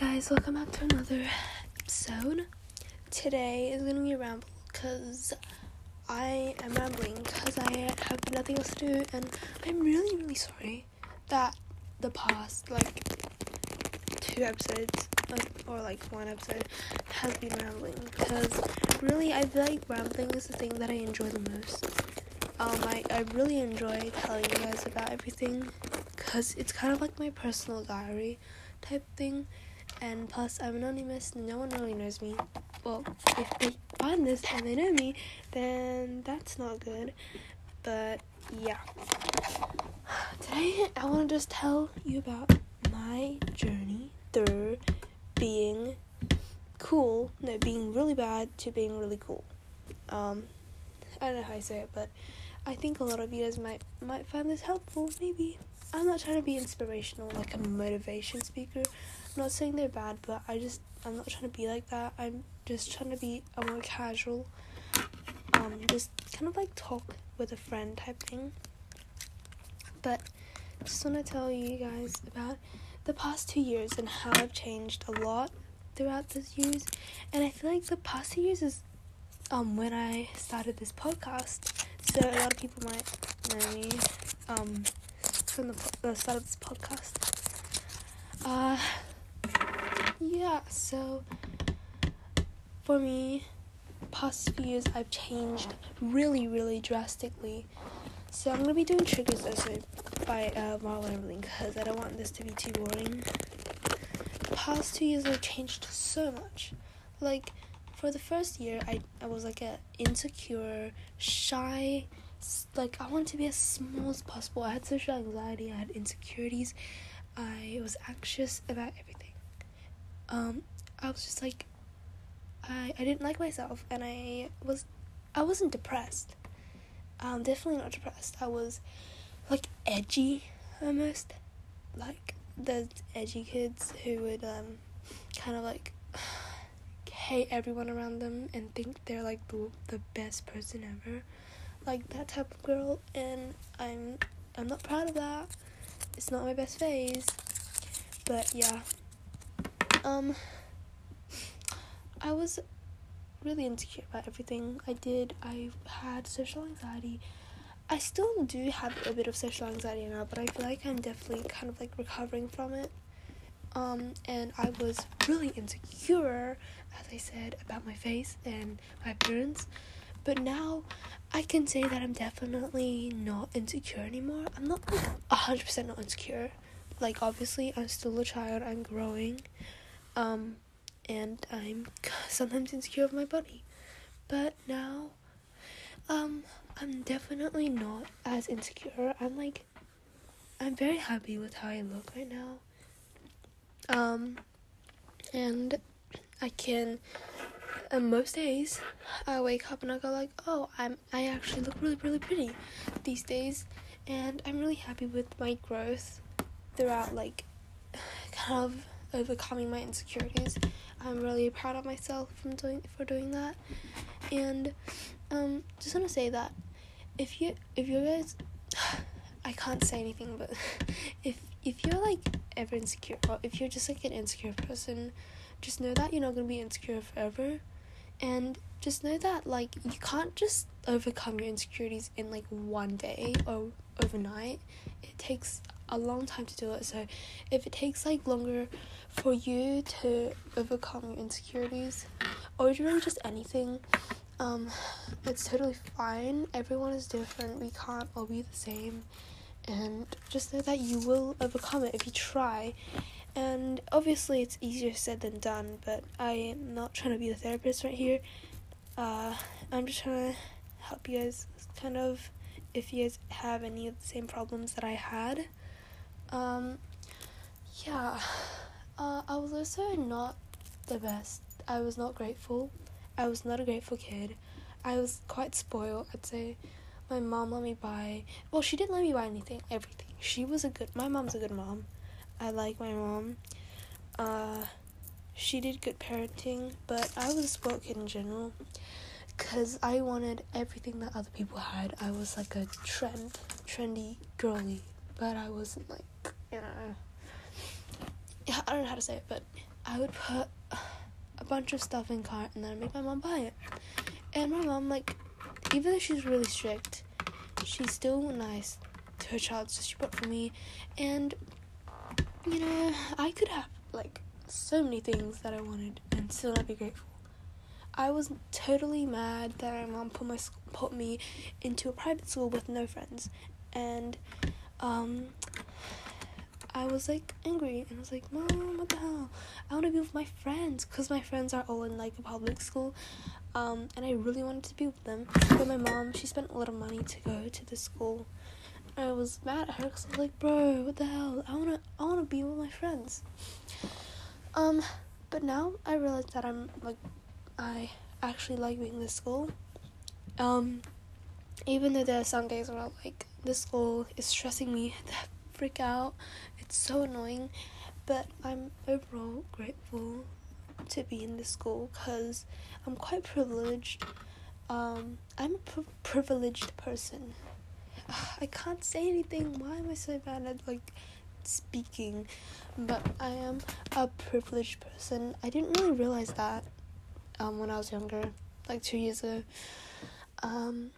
guys, welcome back to another episode. Today is gonna be a ramble because I am rambling because I have nothing else to do, and I'm really, really sorry that the past like two episodes or like one episode has been rambling because really I feel like rambling is the thing that I enjoy the most. Um, I, I really enjoy telling you guys about everything because it's kind of like my personal diary type thing and plus I'm anonymous no one really knows me. Well if they find this and they know me then that's not good. But yeah. Today I want to just tell you about my journey through being cool no being really bad to being really cool. Um I don't know how I say it but I think a lot of you guys might might find this helpful maybe. I'm not trying to be inspirational like a motivation speaker I'm not saying they're bad, but I just I'm not trying to be like that. I'm just trying to be a more casual, um, just kind of like talk with a friend type thing. But just want to tell you guys about the past two years and how I've changed a lot throughout those years. And I feel like the past two years is um when I started this podcast. So a lot of people might know me um from the, the start of this podcast. Uh, yeah, so for me, past few years I've changed really, really drastically. So I'm gonna be doing triggers also by uh, Marlon Emerling because I don't want this to be too boring. Past two years I've changed so much. Like for the first year, I I was like a insecure, shy. Like I wanted to be as small as possible. I had social anxiety. I had insecurities. I was anxious about everything um, I was just like, I I didn't like myself, and I was, I wasn't depressed. Um, definitely not depressed. I was, like edgy, almost, like the edgy kids who would um, kind of like hate everyone around them and think they're like the the best person ever, like that type of girl. And I'm I'm not proud of that. It's not my best phase, but yeah. Um, I was really insecure about everything I did. I had social anxiety. I still do have a bit of social anxiety now, but I feel like I'm definitely kind of like recovering from it. Um, and I was really insecure, as I said, about my face and my appearance. But now I can say that I'm definitely not insecure anymore. I'm not like 100% not insecure. Like, obviously, I'm still a child, I'm growing. Um, and I'm sometimes insecure of my body. But now, um, I'm definitely not as insecure. I'm like, I'm very happy with how I look right now. Um, and I can, uh, most days, I wake up and I go like, oh, I'm, I actually look really, really pretty these days. And I'm really happy with my growth throughout, like, kind of overcoming my insecurities. I'm really proud of myself from doing for doing that. And um just want to say that if you if you guys I can't say anything but if if you're like ever insecure or if you're just like an insecure person, just know that you're not to be insecure forever. And just know that like you can't just overcome your insecurities in like one day or overnight. It takes a long time to do it. So if it takes like longer for you to overcome your insecurities or really just anything, um, it's totally fine. Everyone is different. We can't all be the same. And just know that you will overcome it if you try. And obviously, it's easier said than done, but I am not trying to be the therapist right here. Uh, I'm just trying to help you guys kind of if you guys have any of the same problems that I had. Um, yeah, uh, I was also not the best. I was not grateful. I was not a grateful kid. I was quite spoiled, I'd say. My mom let me buy, well, she didn't let me buy anything, everything. She was a good, my mom's a good mom. I like my mom. Uh, she did good parenting, but I was a spoiled kid in general. Because I wanted everything that other people had. I was like a trend, trendy, girly but I wasn't like, you know, yeah, I don't know how to say it, but I would put a bunch of stuff in cart and then make my mom buy it. And my mom, like, even though she's really strict, she's still nice to her child, so she bought for me. And, you know, I could have, like, so many things that I wanted and still not be grateful. I was totally mad that my mom put my put me into a private school with no friends, and um, I was like angry and I was like, Mom, what the hell? I want to be with my friends because my friends are all in like a public school, um, and I really wanted to be with them. But my mom, she spent a lot of money to go to the school. I was mad at her because I was like, Bro, what the hell? I wanna, I wanna be with my friends. Um, but now I realize that I'm like I actually like being in this school. Um, even though there are some days where like the school is stressing me the freak out, so annoying. But I'm overall grateful to be in this school because I'm quite privileged. Um, I'm a pri- privileged person. I can't say anything. Why am I so bad at like speaking? But I am a privileged person. I didn't really realize that um, when I was younger, like two years ago. Um,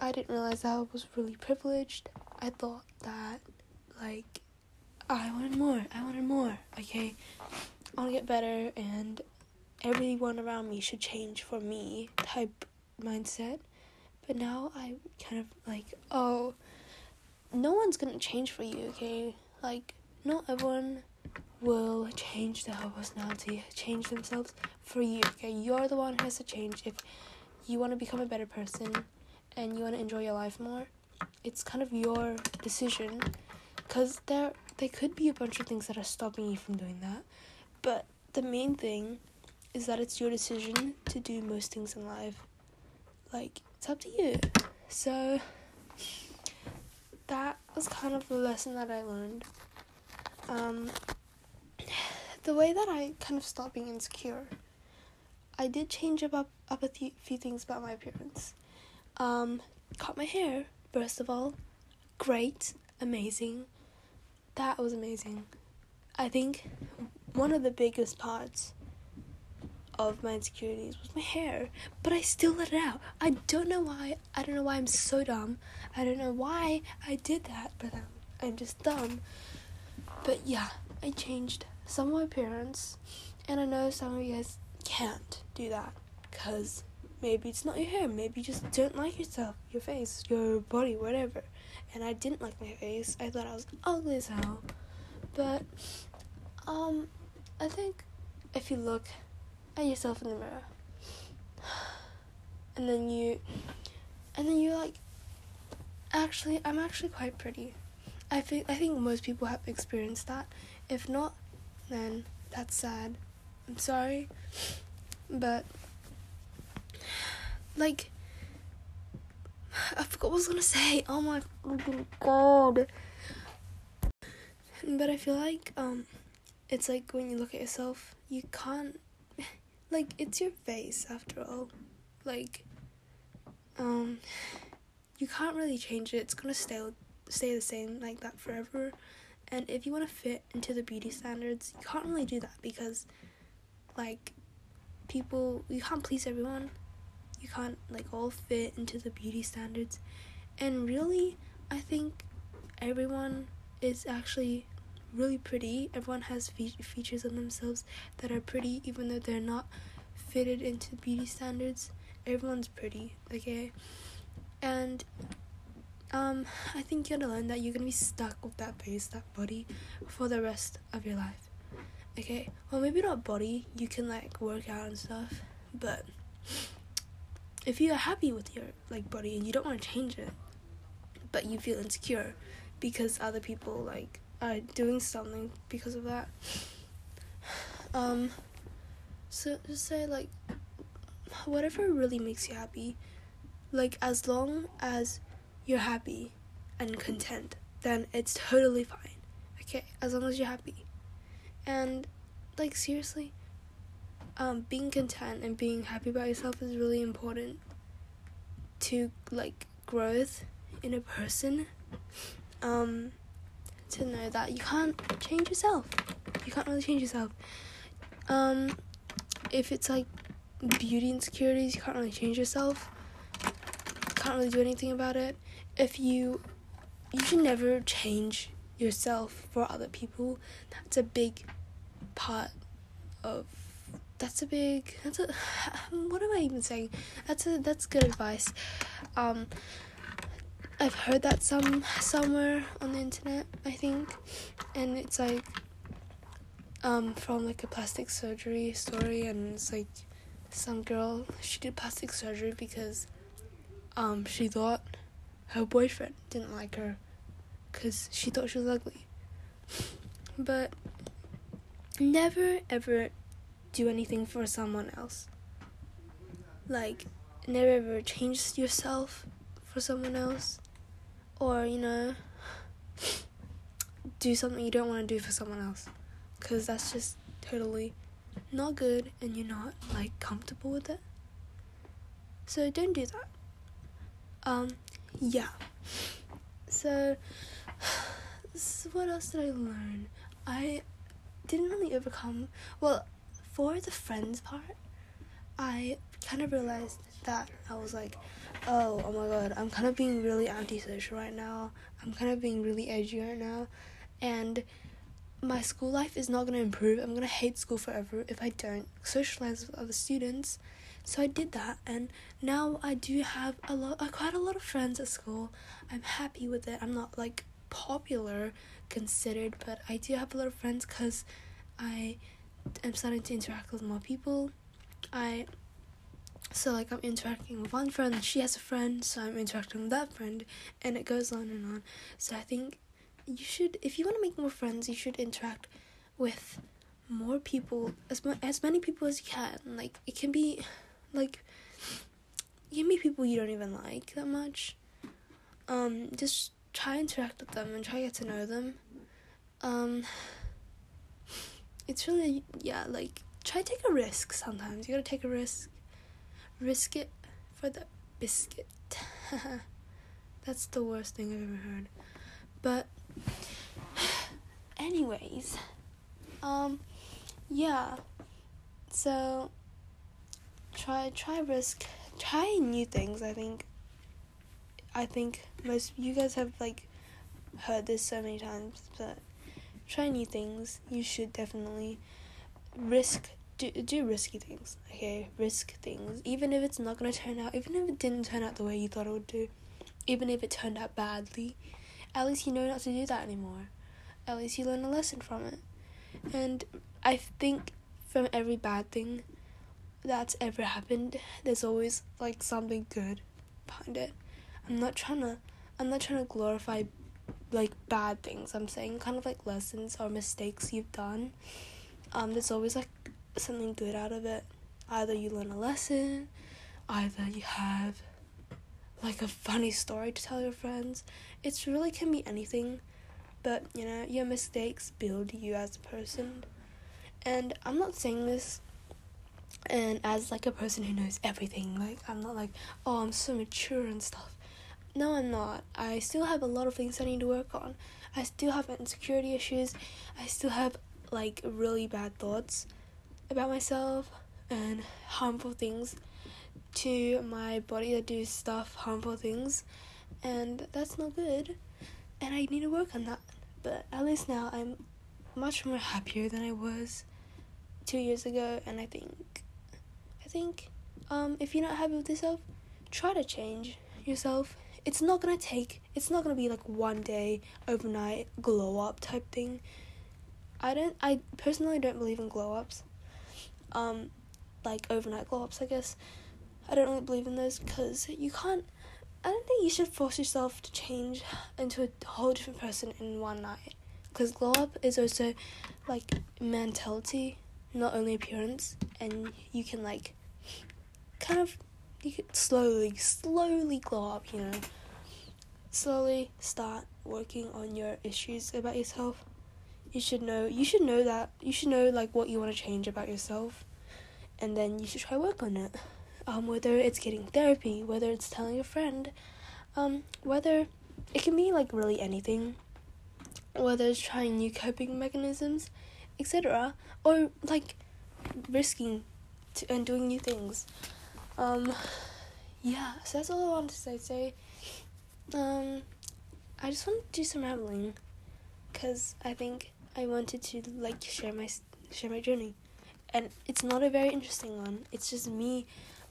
I didn't realize that I was really privileged. I thought that, like, Oh, I wanted more. I wanted more. Okay, I want to get better, and everyone around me should change for me type mindset. But now I kind of like, oh, no one's gonna change for you. Okay, like, not everyone will change their personality, change themselves for you. Okay, you're the one who has to change. If you want to become a better person and you want to enjoy your life more, it's kind of your decision. Cause there, there could be a bunch of things that are stopping you from doing that, but the main thing is that it's your decision to do most things in life. Like it's up to you. So that was kind of the lesson that I learned. Um, the way that I kind of stopped being insecure, I did change up up a th- few things about my appearance. Um, cut my hair first of all, great, amazing. That was amazing. I think one of the biggest parts of my insecurities was my hair, but I still let it out. I don't know why. I don't know why I'm so dumb. I don't know why I did that, but I'm, I'm just dumb. But yeah, I changed some of my appearance, and I know some of you guys can't do that because maybe it's not your hair, maybe you just don't like yourself, your face, your body, whatever. And I didn't like my face. I thought I was ugly as hell. But um I think if you look at yourself in the mirror and then you and then you're like actually I'm actually quite pretty. I think I think most people have experienced that. If not, then that's sad. I'm sorry. But like I forgot what I was gonna say. Oh my god. But I feel like um it's like when you look at yourself, you can't like it's your face after all. Like um you can't really change it. It's gonna stay stay the same like that forever. And if you want to fit into the beauty standards, you can't really do that because, like, people, you can't please everyone. You can't, like, all fit into the beauty standards. And really, I think everyone is actually really pretty. Everyone has fe- features of themselves that are pretty, even though they're not fitted into beauty standards. Everyone's pretty, okay? And um, I think you're gonna learn that you're gonna be stuck with that face, that body, for the rest of your life. Okay, well maybe not body. You can like work out and stuff, but if you are happy with your like body and you don't want to change it, but you feel insecure because other people like are doing something because of that. Um, so just say like whatever really makes you happy, like as long as you're happy and content, then it's totally fine. Okay, as long as you're happy. And like seriously, um, being content and being happy about yourself is really important to like growth in a person. Um, to know that you can't change yourself. You can't really change yourself. Um, if it's like beauty insecurities, you can't really change yourself. You Can't really do anything about it. If you, you should never change yourself for other people. That's a big part of. That's a big. That's a. What am I even saying? That's a. That's good advice. Um, I've heard that some somewhere on the internet. I think, and it's like um, from like a plastic surgery story, and it's like some girl she did plastic surgery because um, she thought her boyfriend didn't like her because she thought she was ugly. But never ever do anything for someone else. Like, never ever change yourself for someone else. Or, you know, do something you don't want to do for someone else because that's just totally not good and you're not like comfortable with it. So don't do that. Um, yeah. So, what else did I learn? I didn't really overcome. Well, for the friends part, I kind of realized that I was like, oh, oh my god, I'm kind of being really antisocial right now. I'm kind of being really edgy right now, and my school life is not going to improve. I'm going to hate school forever if I don't socialize with other students. So I did that, and now I do have a lot, uh, quite a lot of friends at school. I'm happy with it. I'm not like popular considered, but I do have a lot of friends because I am starting to interact with more people. I so like I'm interacting with one friend, she has a friend, so I'm interacting with that friend, and it goes on and on. So I think you should if you want to make more friends you should interact with more people as mu- as many people as you can like it can be like you meet people you don't even like that much um just try interact with them and try get to know them um it's really yeah like try take a risk sometimes you gotta take a risk risk it for the biscuit that's the worst thing i've ever heard but anyways, um, yeah. So try try risk try new things. I think. I think most you guys have like heard this so many times, but try new things. You should definitely risk do do risky things. Okay, risk things, even if it's not gonna turn out, even if it didn't turn out the way you thought it would do, even if it turned out badly at least you know not to do that anymore. At least you learn a lesson from it. And I think from every bad thing that's ever happened, there's always like something good behind it. I'm not trying to I'm not trying to glorify like bad things. I'm saying kind of like lessons or mistakes you've done. Um there's always like something good out of it. Either you learn a lesson, either you have like a funny story to tell your friends. It really can be anything, but you know, your mistakes build you as a person. And I'm not saying this and as like a person who knows everything. Like I'm not like, oh, I'm so mature and stuff. No, I'm not. I still have a lot of things I need to work on. I still have insecurity issues. I still have like really bad thoughts about myself and harmful things to my body that do stuff, harmful things, and that's not good. And I need to work on that. But at least now I'm much more happier than I was two years ago, and I think, I think, um, if you're not happy with yourself, try to change yourself. It's not gonna take. It's not gonna be like one day, overnight, glow up type thing. I don't. I personally don't believe in glow ups. Um, like overnight glow ups, I guess. I don't really believe in those because you can't. I don't think you should force yourself to change into a whole different person in one night. Because glow up is also like mentality, not only appearance, and you can like kind of you could slowly, slowly glow up. You know, slowly start working on your issues about yourself. You should know. You should know that. You should know like what you want to change about yourself, and then you should try work on it um, whether it's getting therapy, whether it's telling a friend, um, whether it can be like really anything, whether it's trying new coping mechanisms, etc. Or like risking to, and doing new things. Um, yeah, so that's all I wanted to say. Say, um, I just want to do some rambling, cause I think I wanted to like share my share my journey, and it's not a very interesting one. It's just me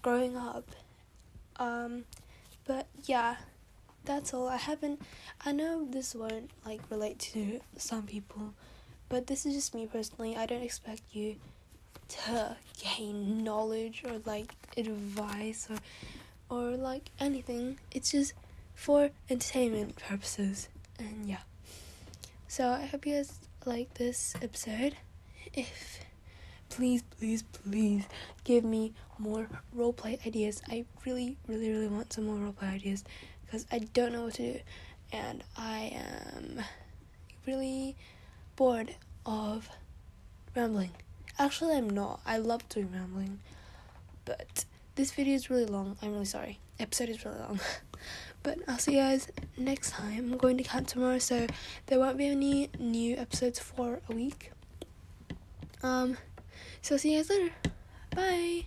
growing up. Um, but yeah, that's all. I haven't. I know this won't like relate to some people, but this is just me personally. I don't expect you to gain knowledge or like advice or or like anything. It's just for entertainment purposes. And yeah. So I hope you guys like this episode. If please, please, please give me more roleplay ideas. I really, really, really want some more roleplay ideas because I don't know what to do. And I am really bored of rambling. Actually, I'm not. I love doing rambling. But this video is really long. I'm really sorry. Episode is really long. but I'll see you guys next time. I'm going to camp tomorrow, so there won't be any new episodes for a week. Um, so see you guys later. Bye.